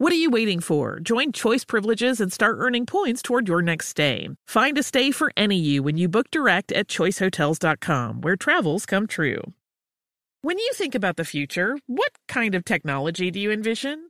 What are you waiting for? Join Choice Privileges and start earning points toward your next stay. Find a stay for any you when you book direct at choicehotels.com, where travels come true. When you think about the future, what kind of technology do you envision?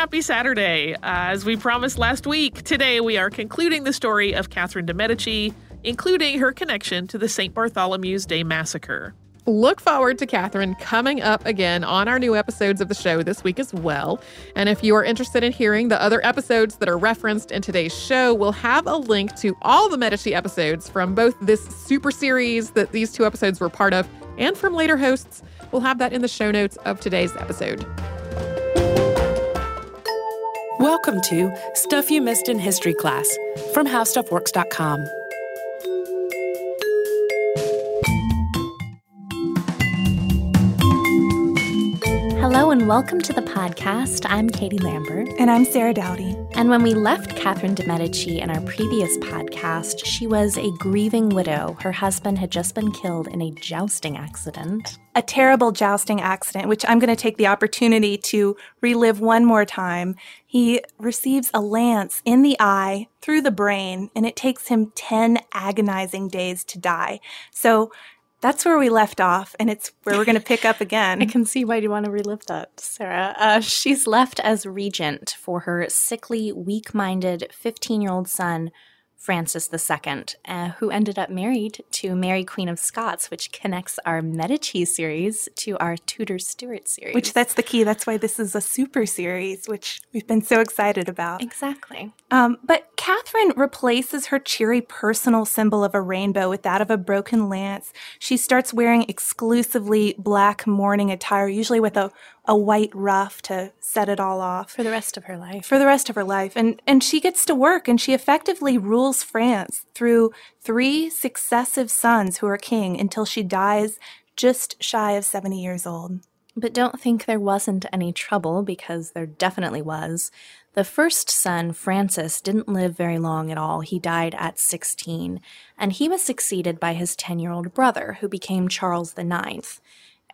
Happy Saturday. Uh, as we promised last week, today we are concluding the story of Catherine de' Medici, including her connection to the St. Bartholomew's Day Massacre. Look forward to Catherine coming up again on our new episodes of the show this week as well. And if you are interested in hearing the other episodes that are referenced in today's show, we'll have a link to all the Medici episodes from both this super series that these two episodes were part of and from later hosts. We'll have that in the show notes of today's episode. Welcome to Stuff You Missed in History Class from HowStuffWorks.com. Hello and welcome to the podcast. I'm Katie Lambert. And I'm Sarah Dowdy. And when we left Catherine de' Medici in our previous podcast, she was a grieving widow. Her husband had just been killed in a jousting accident. A terrible jousting accident, which I'm going to take the opportunity to relive one more time. He receives a lance in the eye through the brain, and it takes him 10 agonizing days to die. So that's where we left off, and it's where we're going to pick up again. I can see why you want to relive that, Sarah. Uh, she's left as regent for her sickly, weak minded 15 year old son, Francis II, uh, who ended up married to Mary, Queen of Scots, which connects our Medici series to our Tudor Stuart series. Which that's the key. That's why this is a super series, which we've been so excited about. Exactly. Um, but Catherine replaces her cheery personal symbol of a rainbow with that of a broken lance. She starts wearing exclusively black mourning attire, usually with a, a white ruff to set it all off. For the rest of her life. For the rest of her life. And, and she gets to work and she effectively rules France through three successive sons who are king until she dies just shy of 70 years old. But don't think there wasn't any trouble because there definitely was. The first son, Francis, didn't live very long at all. He died at 16, and he was succeeded by his 10 year old brother, who became Charles IX.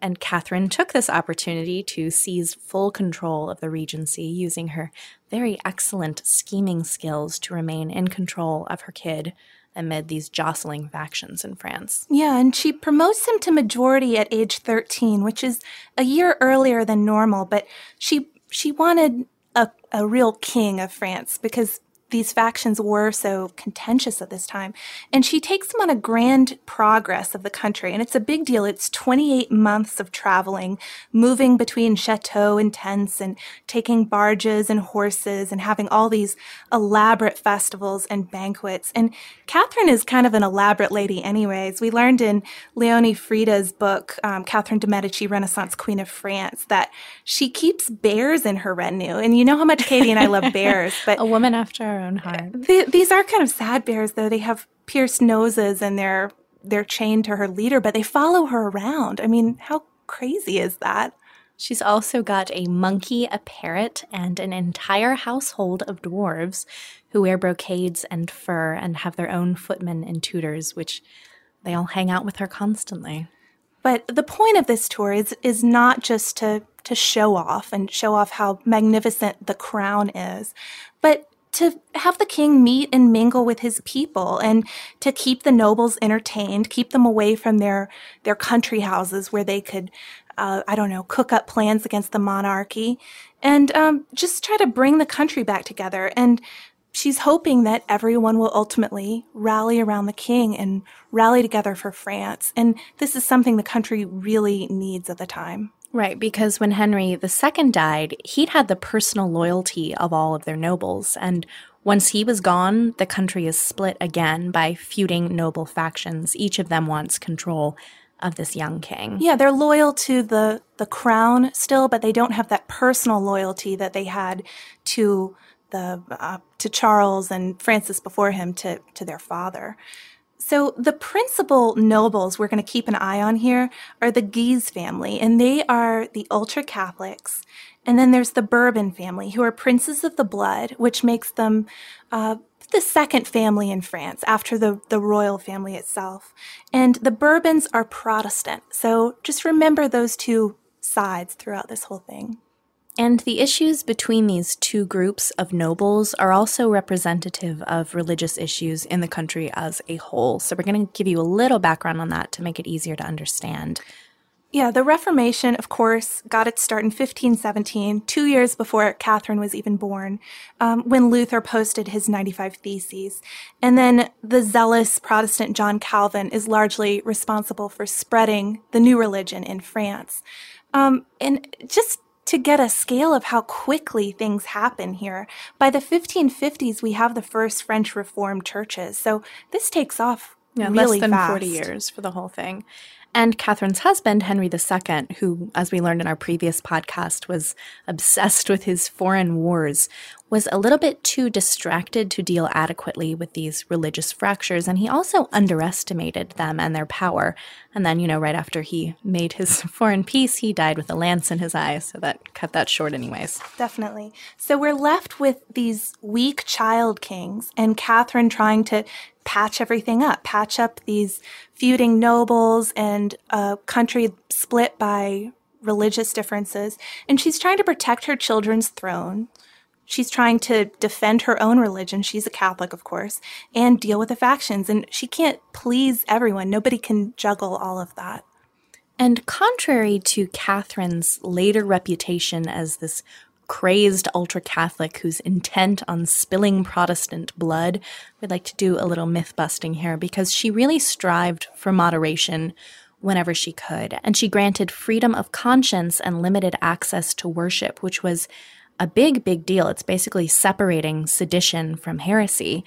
And Catherine took this opportunity to seize full control of the regency using her very excellent scheming skills to remain in control of her kid amid these jostling factions in France. Yeah, and she promotes him to majority at age 13, which is a year earlier than normal, but she she wanted a, real king of France because these factions were so contentious at this time. And she takes them on a grand progress of the country. And it's a big deal. It's 28 months of traveling, moving between chateaux and tents and taking barges and horses and having all these elaborate festivals and banquets. And Catherine is kind of an elaborate lady anyways. We learned in Leonie Frieda's book, um, Catherine de' Medici, Renaissance Queen of France, that she keeps bears in her retinue. And you know how much Katie and I love bears, but a woman after our own heart. these are kind of sad bears, though. They have pierced noses and they're they're chained to her leader, but they follow her around. I mean, how crazy is that? She's also got a monkey, a parrot, and an entire household of dwarves who wear brocades and fur and have their own footmen and tutors, which they all hang out with her constantly. But the point of this tour is is not just to to show off and show off how magnificent the crown is, but to have the king meet and mingle with his people and to keep the nobles entertained, keep them away from their their country houses where they could, uh, I don't know, cook up plans against the monarchy, and um, just try to bring the country back together. And she's hoping that everyone will ultimately rally around the king and rally together for France. And this is something the country really needs at the time. Right, because when Henry II died, he'd had the personal loyalty of all of their nobles. And once he was gone, the country is split again by feuding noble factions. Each of them wants control of this young king. Yeah, they're loyal to the the crown still, but they don't have that personal loyalty that they had to the uh, to Charles and Francis before him to to their father. So the principal nobles we're going to keep an eye on here are the Guise family, and they are the ultra Catholics. And then there's the Bourbon family, who are princes of the blood, which makes them uh, the second family in France after the, the royal family itself. And the Bourbons are Protestant. So just remember those two sides throughout this whole thing. And the issues between these two groups of nobles are also representative of religious issues in the country as a whole. So we're going to give you a little background on that to make it easier to understand. Yeah, the Reformation, of course, got its start in 1517, two years before Catherine was even born, um, when Luther posted his 95 Theses. And then the zealous Protestant John Calvin is largely responsible for spreading the new religion in France. Um, and just to get a scale of how quickly things happen here. By the 1550s, we have the first French Reformed churches. So this takes off yeah, really less than fast. 40 years for the whole thing. And Catherine's husband, Henry II, who, as we learned in our previous podcast, was obsessed with his foreign wars, was a little bit too distracted to deal adequately with these religious fractures, and he also underestimated them and their power. And then, you know, right after he made his foreign peace, he died with a lance in his eye, so that cut that short, anyways. Definitely. So we're left with these weak child kings, and Catherine trying to patch everything up, patch up these feuding nobles and a country split by religious differences. And she's trying to protect her children's throne. She's trying to defend her own religion. She's a Catholic, of course, and deal with the factions. And she can't please everyone. Nobody can juggle all of that. And contrary to Catherine's later reputation as this crazed ultra Catholic who's intent on spilling Protestant blood. We'd like to do a little myth busting here because she really strived for moderation whenever she could. And she granted freedom of conscience and limited access to worship, which was a big, big deal. It's basically separating sedition from heresy.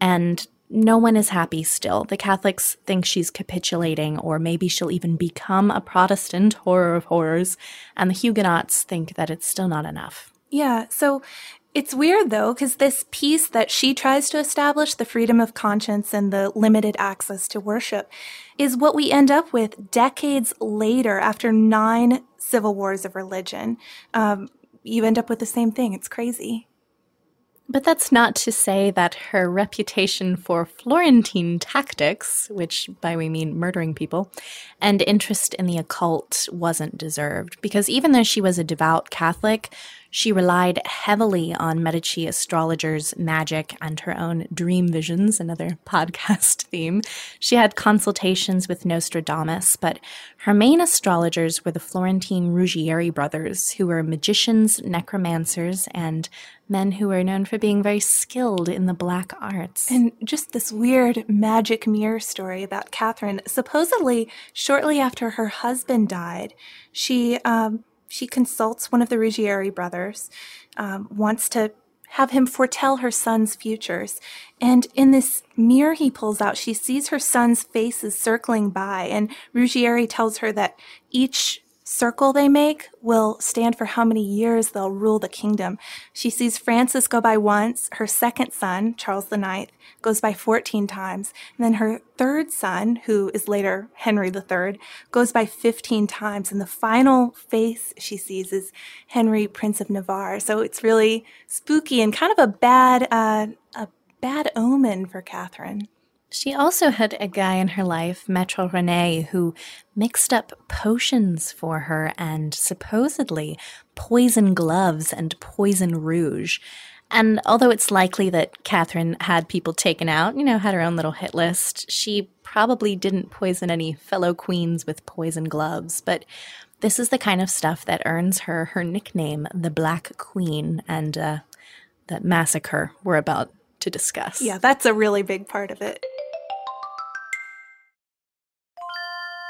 And no one is happy still. The Catholics think she's capitulating, or maybe she'll even become a Protestant, horror of horrors, and the Huguenots think that it's still not enough. Yeah, so it's weird though, because this peace that she tries to establish, the freedom of conscience and the limited access to worship, is what we end up with decades later after nine civil wars of religion. Um, you end up with the same thing. It's crazy. But that's not to say that her reputation for Florentine tactics, which by we mean murdering people, and interest in the occult wasn't deserved. Because even though she was a devout Catholic, she relied heavily on Medici astrologers' magic and her own dream visions, another podcast theme. She had consultations with Nostradamus, but her main astrologers were the Florentine Ruggieri brothers, who were magicians, necromancers, and men who were known for being very skilled in the black arts. And just this weird magic mirror story about Catherine. Supposedly, shortly after her husband died, she um, she consults one of the Ruggieri brothers, um, wants to have him foretell her son's futures. And in this mirror he pulls out, she sees her son's faces circling by, and Ruggieri tells her that each circle they make will stand for how many years they'll rule the kingdom. She sees Francis go by once, her second son, Charles IX, goes by 14 times, and then her third son, who is later Henry III, goes by 15 times, and the final face she sees is Henry, Prince of Navarre. So it's really spooky and kind of a bad, uh, a bad omen for Catherine. She also had a guy in her life, Maitre Rene, who mixed up potions for her and supposedly poison gloves and poison rouge. And although it's likely that Catherine had people taken out, you know, had her own little hit list, she probably didn't poison any fellow queens with poison gloves. But this is the kind of stuff that earns her her nickname, the Black Queen, and uh, that massacre we're about to discuss. Yeah, that's a really big part of it.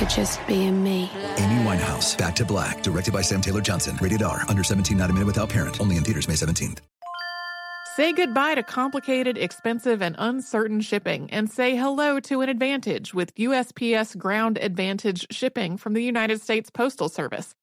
for just being me. Amy Winehouse, Back to Black, directed by Sam Taylor Johnson. Rated R, under 17, not a minute without parent. Only in theaters May 17th. Say goodbye to complicated, expensive, and uncertain shipping and say hello to an advantage with USPS Ground Advantage shipping from the United States Postal Service.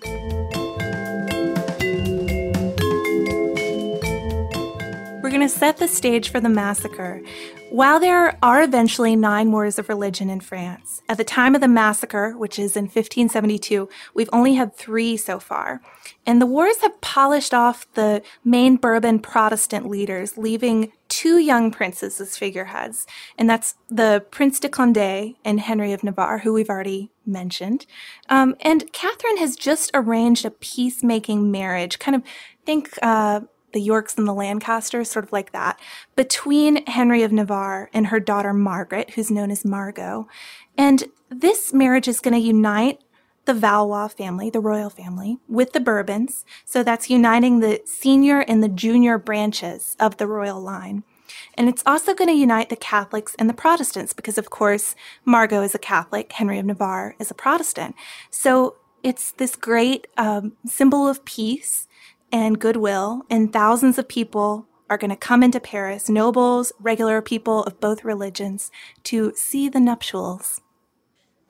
Thank you. We're going to set the stage for the massacre. While there are eventually nine wars of religion in France, at the time of the massacre, which is in 1572, we've only had three so far. And the wars have polished off the main Bourbon Protestant leaders, leaving two young princes as figureheads. And that's the Prince de Conde and Henry of Navarre, who we've already mentioned. Um, and Catherine has just arranged a peacemaking marriage, kind of think, uh, the Yorks and the Lancasters, sort of like that, between Henry of Navarre and her daughter Margaret, who's known as Margot. And this marriage is going to unite the Valois family, the royal family, with the Bourbons. So that's uniting the senior and the junior branches of the royal line. And it's also going to unite the Catholics and the Protestants because, of course, Margot is a Catholic, Henry of Navarre is a Protestant. So it's this great um, symbol of peace and goodwill, and thousands of people are going to come into Paris, nobles, regular people of both religions, to see the nuptials.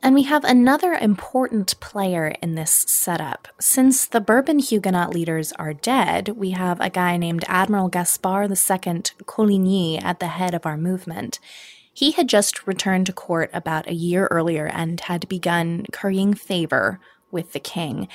And we have another important player in this setup. Since the Bourbon Huguenot leaders are dead, we have a guy named Admiral Gaspard II Coligny at the head of our movement. He had just returned to court about a year earlier and had begun currying favor with the king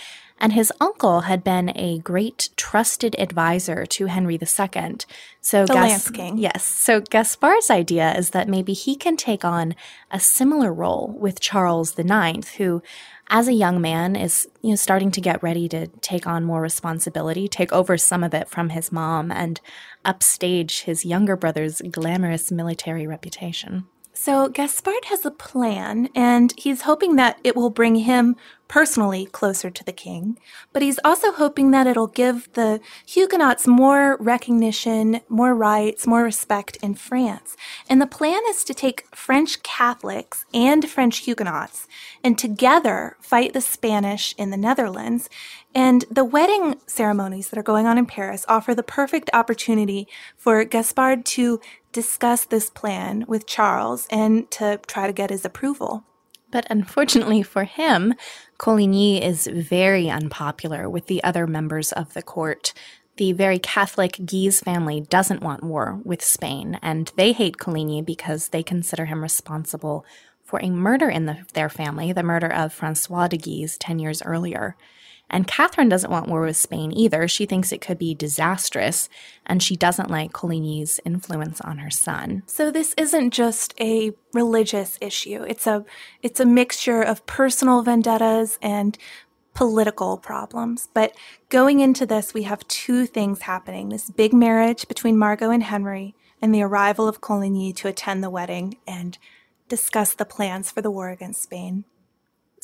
and his uncle had been a great trusted advisor to Henry II. So the Gas- Lance King. Yes. So Gaspard's idea is that maybe he can take on a similar role with Charles IX, who as a young man is you know starting to get ready to take on more responsibility, take over some of it from his mom and upstage his younger brother's glamorous military reputation. So Gaspard has a plan, and he's hoping that it will bring him personally closer to the king, but he's also hoping that it'll give the Huguenots more recognition, more rights, more respect in France. And the plan is to take French Catholics and French Huguenots and together fight the Spanish in the Netherlands. And the wedding ceremonies that are going on in Paris offer the perfect opportunity for Gaspard to discuss this plan with Charles and to try to get his approval. But unfortunately for him, Coligny is very unpopular with the other members of the court. The very Catholic Guise family doesn't want war with Spain, and they hate Coligny because they consider him responsible for a murder in the, their family, the murder of Francois de Guise 10 years earlier. And Catherine doesn't want war with Spain either. She thinks it could be disastrous, and she doesn't like Coligny's influence on her son. So this isn't just a religious issue. It's a it's a mixture of personal vendettas and political problems. But going into this, we have two things happening. This big marriage between Margot and Henry and the arrival of Coligny to attend the wedding and discuss the plans for the war against Spain.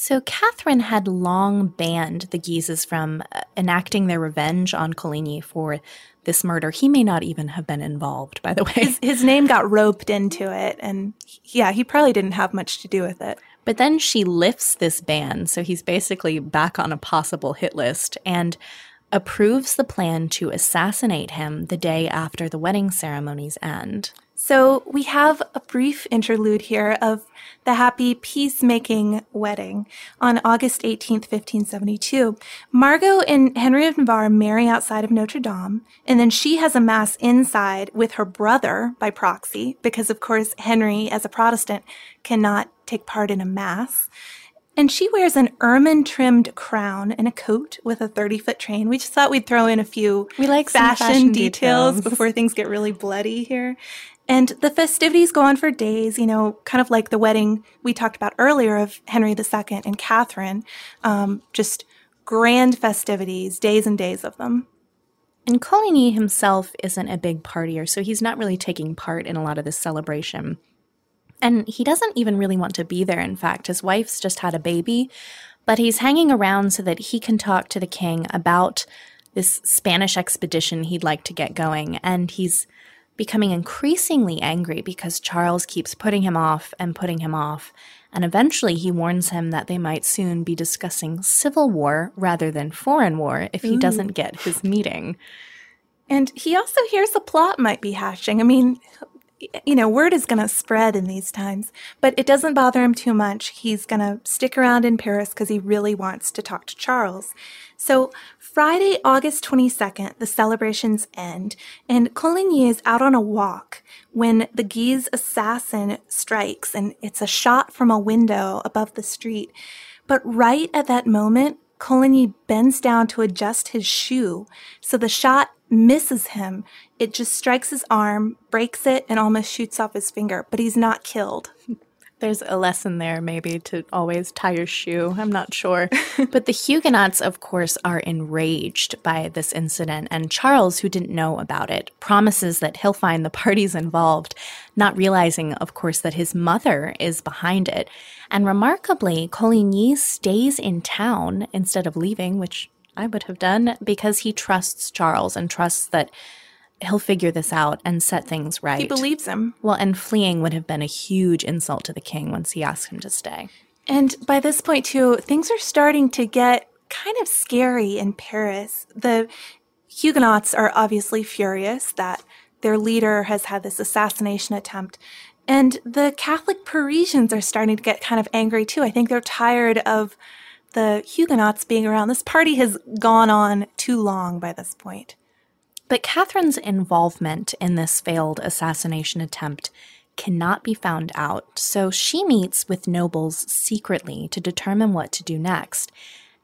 So, Catherine had long banned the Guises from uh, enacting their revenge on Coligny for this murder. He may not even have been involved, by the way. His, his, name got roped into it, and yeah, he probably didn't have much to do with it. But then she lifts this ban, so he's basically back on a possible hit list and approves the plan to assassinate him the day after the wedding ceremonies end. So we have a brief interlude here of the happy peacemaking wedding on August 18th, 1572. Margot and Henry of Navarre marry outside of Notre Dame, and then she has a mass inside with her brother by proxy, because of course Henry, as a Protestant, cannot take part in a mass. And she wears an ermine trimmed crown and a coat with a 30 foot train. We just thought we'd throw in a few we like fashion, fashion details, details before things get really bloody here. And the festivities go on for days, you know, kind of like the wedding we talked about earlier of Henry II and Catherine. Um, just grand festivities, days and days of them. And Coligny himself isn't a big partier, so he's not really taking part in a lot of this celebration. And he doesn't even really want to be there, in fact. His wife's just had a baby, but he's hanging around so that he can talk to the king about this Spanish expedition he'd like to get going. And he's becoming increasingly angry because Charles keeps putting him off and putting him off. And eventually he warns him that they might soon be discussing civil war rather than foreign war if he Ooh. doesn't get his meeting. And he also hears a plot might be hashing. I mean, you know, word is going to spread in these times, but it doesn't bother him too much. He's going to stick around in Paris because he really wants to talk to Charles. So Friday, August 22nd, the celebrations end, and Coligny is out on a walk when the Guise assassin strikes, and it's a shot from a window above the street. But right at that moment, Coligny bends down to adjust his shoe, so the shot misses him. It just strikes his arm, breaks it, and almost shoots off his finger, but he's not killed. There's a lesson there, maybe, to always tie your shoe. I'm not sure. but the Huguenots, of course, are enraged by this incident, and Charles, who didn't know about it, promises that he'll find the parties involved, not realizing, of course, that his mother is behind it. And remarkably, Coligny stays in town instead of leaving, which I would have done, because he trusts Charles and trusts that he'll figure this out and set things right. He believes him. Well, and fleeing would have been a huge insult to the king once he asked him to stay. And by this point, too, things are starting to get kind of scary in Paris. The Huguenots are obviously furious that their leader has had this assassination attempt. And the Catholic Parisians are starting to get kind of angry too. I think they're tired of the Huguenots being around. This party has gone on too long by this point. But Catherine's involvement in this failed assassination attempt cannot be found out, so she meets with nobles secretly to determine what to do next.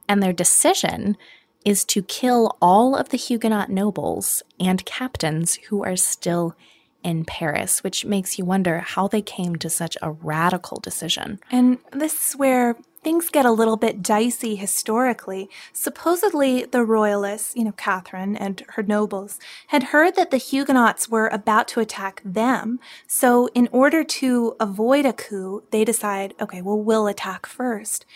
And their decision is to kill all of the Huguenot nobles and captains who are still in Paris, which makes you wonder how they came to such a radical decision. And this is where things get a little bit dicey historically. Supposedly, the royalists, you know, Catherine and her nobles, had heard that the Huguenots were about to attack them. So, in order to avoid a coup, they decide, okay, well, we'll attack first.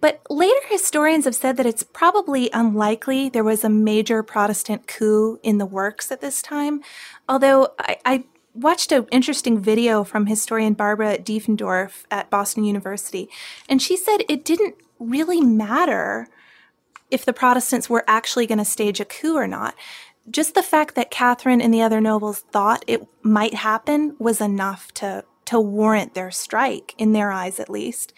But later historians have said that it's probably unlikely there was a major Protestant coup in the works at this time. Although I, I watched an interesting video from historian Barbara Diefendorf at Boston University, and she said it didn't really matter if the Protestants were actually going to stage a coup or not. Just the fact that Catherine and the other nobles thought it might happen was enough to to warrant their strike, in their eyes at least.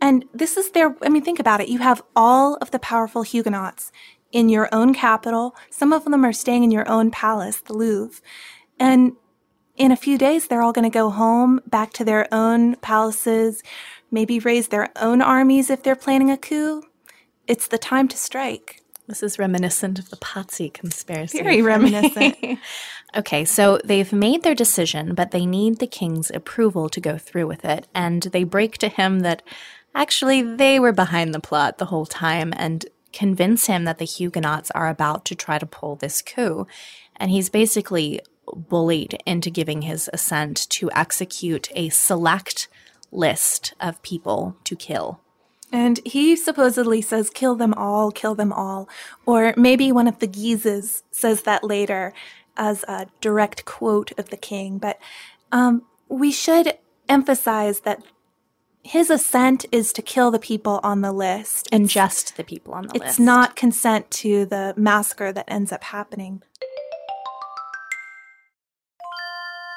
And this is their, I mean, think about it. You have all of the powerful Huguenots in your own capital. Some of them are staying in your own palace, the Louvre. And in a few days, they're all going to go home, back to their own palaces, maybe raise their own armies if they're planning a coup. It's the time to strike. This is reminiscent of the Pazzi conspiracy. Very reminiscent. okay, so they've made their decision, but they need the king's approval to go through with it. And they break to him that actually they were behind the plot the whole time and convince him that the Huguenots are about to try to pull this coup. And he's basically bullied into giving his assent to execute a select list of people to kill. And he supposedly says, kill them all, kill them all. Or maybe one of the Guises says that later as a direct quote of the king. But um, we should emphasize that his assent is to kill the people on the list. And just the people on the it's list. It's not consent to the massacre that ends up happening.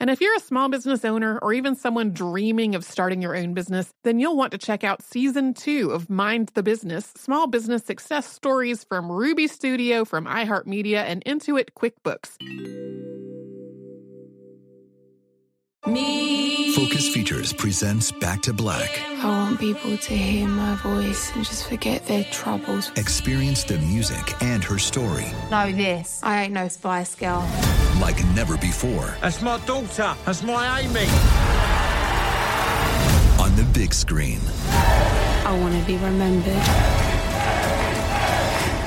And if you're a small business owner or even someone dreaming of starting your own business, then you'll want to check out season two of Mind the Business Small Business Success Stories from Ruby Studio, from iHeartMedia, and Intuit QuickBooks. Me. Focus Features presents Back to Black. I want people to hear my voice and just forget their troubles. Experience the music and her story. Know this. I ain't no Spice Girl. Like never before. That's my daughter. That's my Amy. On the big screen. I want to be remembered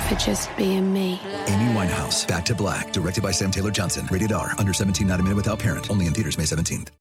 for just being me. Amy Winehouse, Back to Black, directed by Sam Taylor Johnson. Rated R, under 17, not a minute without parent. Only in theaters May 17th.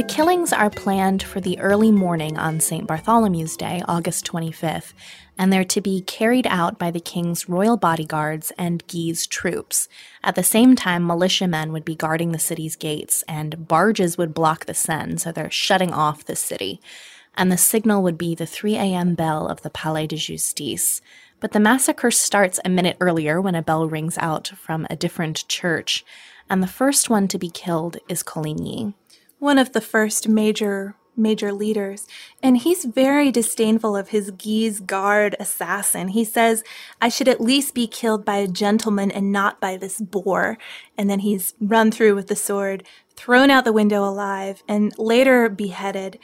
The killings are planned for the early morning on St. Bartholomew's Day, August 25th, and they're to be carried out by the king's royal bodyguards and Guise troops. At the same time, militiamen would be guarding the city's gates, and barges would block the Seine, so they're shutting off the city. And the signal would be the 3 a.m. bell of the Palais de Justice. But the massacre starts a minute earlier when a bell rings out from a different church, and the first one to be killed is Coligny one of the first major major leaders, and he's very disdainful of his Guise guard assassin. He says, I should at least be killed by a gentleman and not by this boor. And then he's run through with the sword, thrown out the window alive, and later beheaded.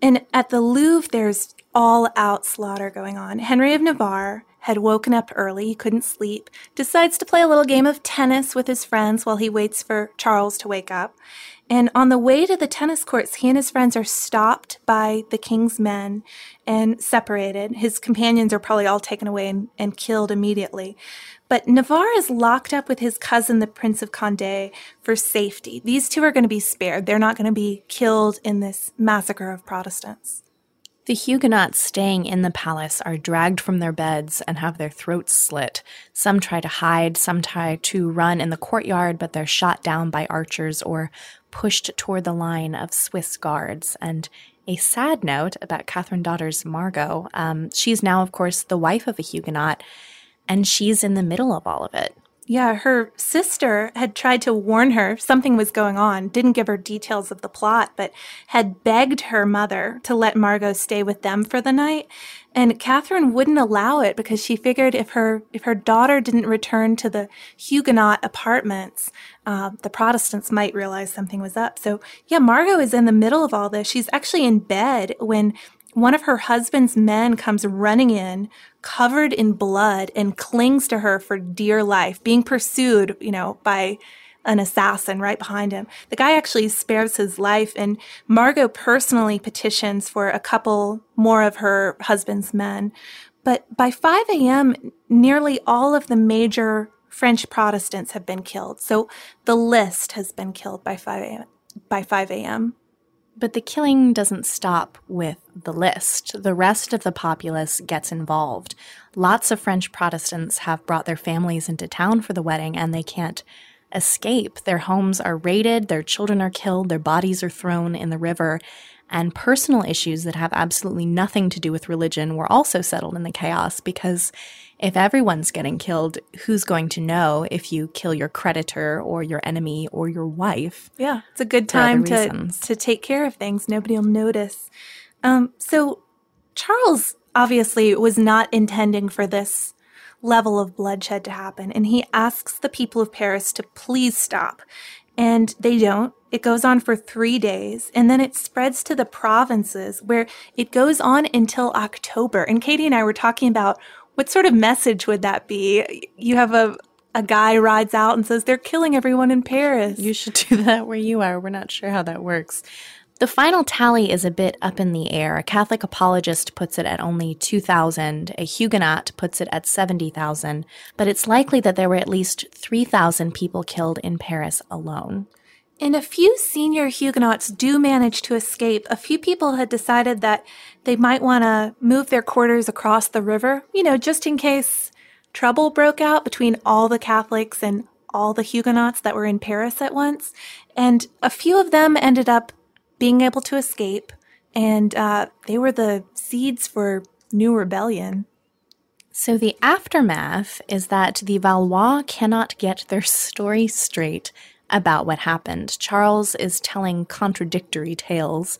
And at the Louvre, there's all out slaughter going on. Henry of Navarre had woken up early, he couldn't sleep, decides to play a little game of tennis with his friends while he waits for Charles to wake up. And on the way to the tennis courts, he and his friends are stopped by the king's men and separated. His companions are probably all taken away and, and killed immediately. But Navarre is locked up with his cousin, the Prince of Conde, for safety. These two are going to be spared. They're not going to be killed in this massacre of Protestants. The Huguenots staying in the palace are dragged from their beds and have their throats slit. Some try to hide, some try to run in the courtyard, but they're shot down by archers or pushed toward the line of Swiss guards. And a sad note about Catherine daughter's Margot. Um, she's now, of course, the wife of a Huguenot, and she's in the middle of all of it. Yeah, her sister had tried to warn her something was going on, didn't give her details of the plot, but had begged her mother to let Margot stay with them for the night. And Catherine wouldn't allow it because she figured if her if her daughter didn't return to the Huguenot apartments, uh, the Protestants might realize something was up. So yeah, Margot is in the middle of all this. She's actually in bed when one of her husband's men comes running in, covered in blood, and clings to her for dear life, being pursued, you know, by an assassin right behind him. The guy actually spares his life, and Margot personally petitions for a couple more of her husband's men. But by 5 a.m., nearly all of the major French Protestants have been killed. So the list has been killed by 5 a.m. By 5 a.m. But the killing doesn't stop with the list. The rest of the populace gets involved. Lots of French Protestants have brought their families into town for the wedding and they can't escape. Their homes are raided, their children are killed, their bodies are thrown in the river, and personal issues that have absolutely nothing to do with religion were also settled in the chaos because if everyone's getting killed, who's going to know if you kill your creditor or your enemy or your wife? Yeah, it's a good time to to take care of things. Nobody will notice. Um, so Charles obviously was not intending for this level of bloodshed to happen, and he asks the people of Paris to please stop. And they don't. It goes on for three days, and then it spreads to the provinces where it goes on until October. And Katie and I were talking about what sort of message would that be? You have a a guy rides out and says they're killing everyone in Paris. You should do that where you are. We're not sure how that works. The final tally is a bit up in the air. A Catholic apologist puts it at only 2,000, a Huguenot puts it at 70,000, but it's likely that there were at least 3,000 people killed in Paris alone. And a few senior Huguenots do manage to escape. A few people had decided that they might want to move their quarters across the river, you know, just in case trouble broke out between all the Catholics and all the Huguenots that were in Paris at once. And a few of them ended up being able to escape, and uh, they were the seeds for new rebellion. So the aftermath is that the Valois cannot get their story straight about what happened. Charles is telling contradictory tales.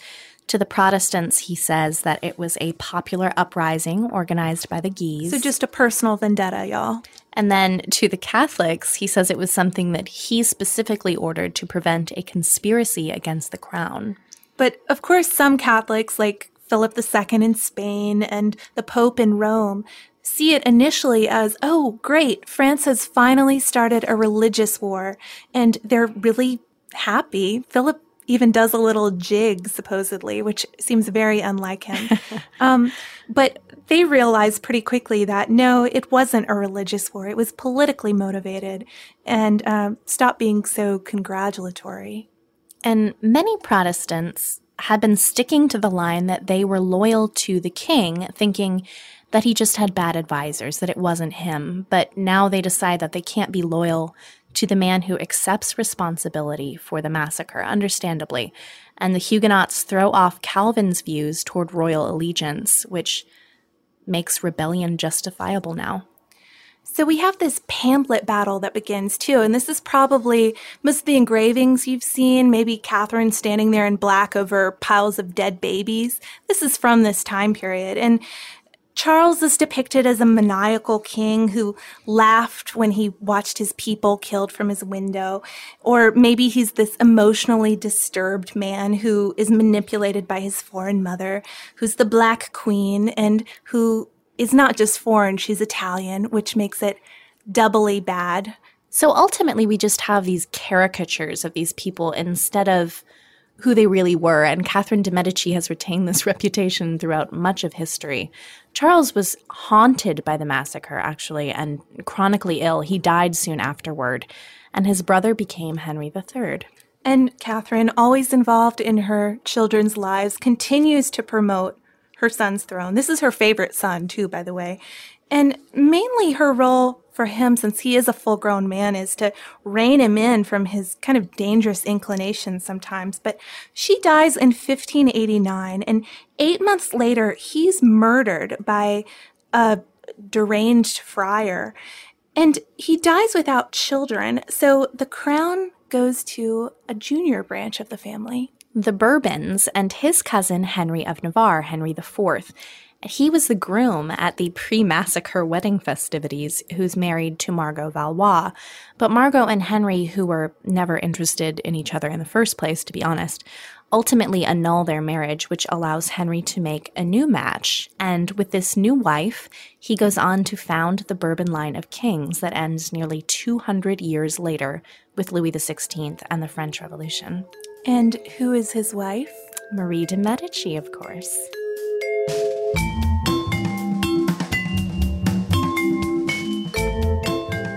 To the Protestants, he says that it was a popular uprising organized by the Guise. So just a personal vendetta, y'all. And then to the Catholics, he says it was something that he specifically ordered to prevent a conspiracy against the crown. But of course, some Catholics, like Philip II in Spain and the Pope in Rome, see it initially as, oh, great, France has finally started a religious war, and they're really happy. Philip even does a little jig, supposedly, which seems very unlike him. um, but they realize pretty quickly that no, it wasn't a religious war. It was politically motivated and um, stop being so congratulatory. And many Protestants had been sticking to the line that they were loyal to the king, thinking that he just had bad advisors, that it wasn't him. But now they decide that they can't be loyal to the man who accepts responsibility for the massacre, understandably. And the Huguenots throw off Calvin's views toward royal allegiance, which makes rebellion justifiable now. So we have this pamphlet battle that begins too, and this is probably most of the engravings you've seen, maybe Catherine standing there in black over piles of dead babies. This is from this time period. And Charles is depicted as a maniacal king who laughed when he watched his people killed from his window. Or maybe he's this emotionally disturbed man who is manipulated by his foreign mother, who's the Black Queen, and who is not just foreign, she's Italian, which makes it doubly bad. So ultimately, we just have these caricatures of these people instead of who they really were. And Catherine de' Medici has retained this reputation throughout much of history. Charles was haunted by the massacre, actually, and chronically ill. He died soon afterward, and his brother became Henry III. And Catherine, always involved in her children's lives, continues to promote her son's throne. This is her favorite son, too, by the way. And mainly her role for him, since he is a full grown man, is to rein him in from his kind of dangerous inclinations sometimes. But she dies in 1589, and eight months later, he's murdered by a deranged friar. And he dies without children, so the crown goes to a junior branch of the family. The Bourbons and his cousin Henry of Navarre, Henry IV. He was the groom at the pre massacre wedding festivities, who's married to Margot Valois. But Margot and Henry, who were never interested in each other in the first place, to be honest, ultimately annul their marriage, which allows Henry to make a new match. And with this new wife, he goes on to found the Bourbon line of kings that ends nearly 200 years later with Louis XVI and the French Revolution. And who is his wife? Marie de Medici, of course. Bye.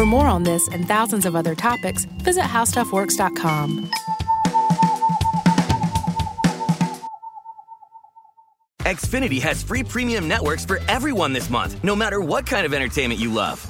For more on this and thousands of other topics, visit howstuffworks.com. Xfinity has free premium networks for everyone this month, no matter what kind of entertainment you love.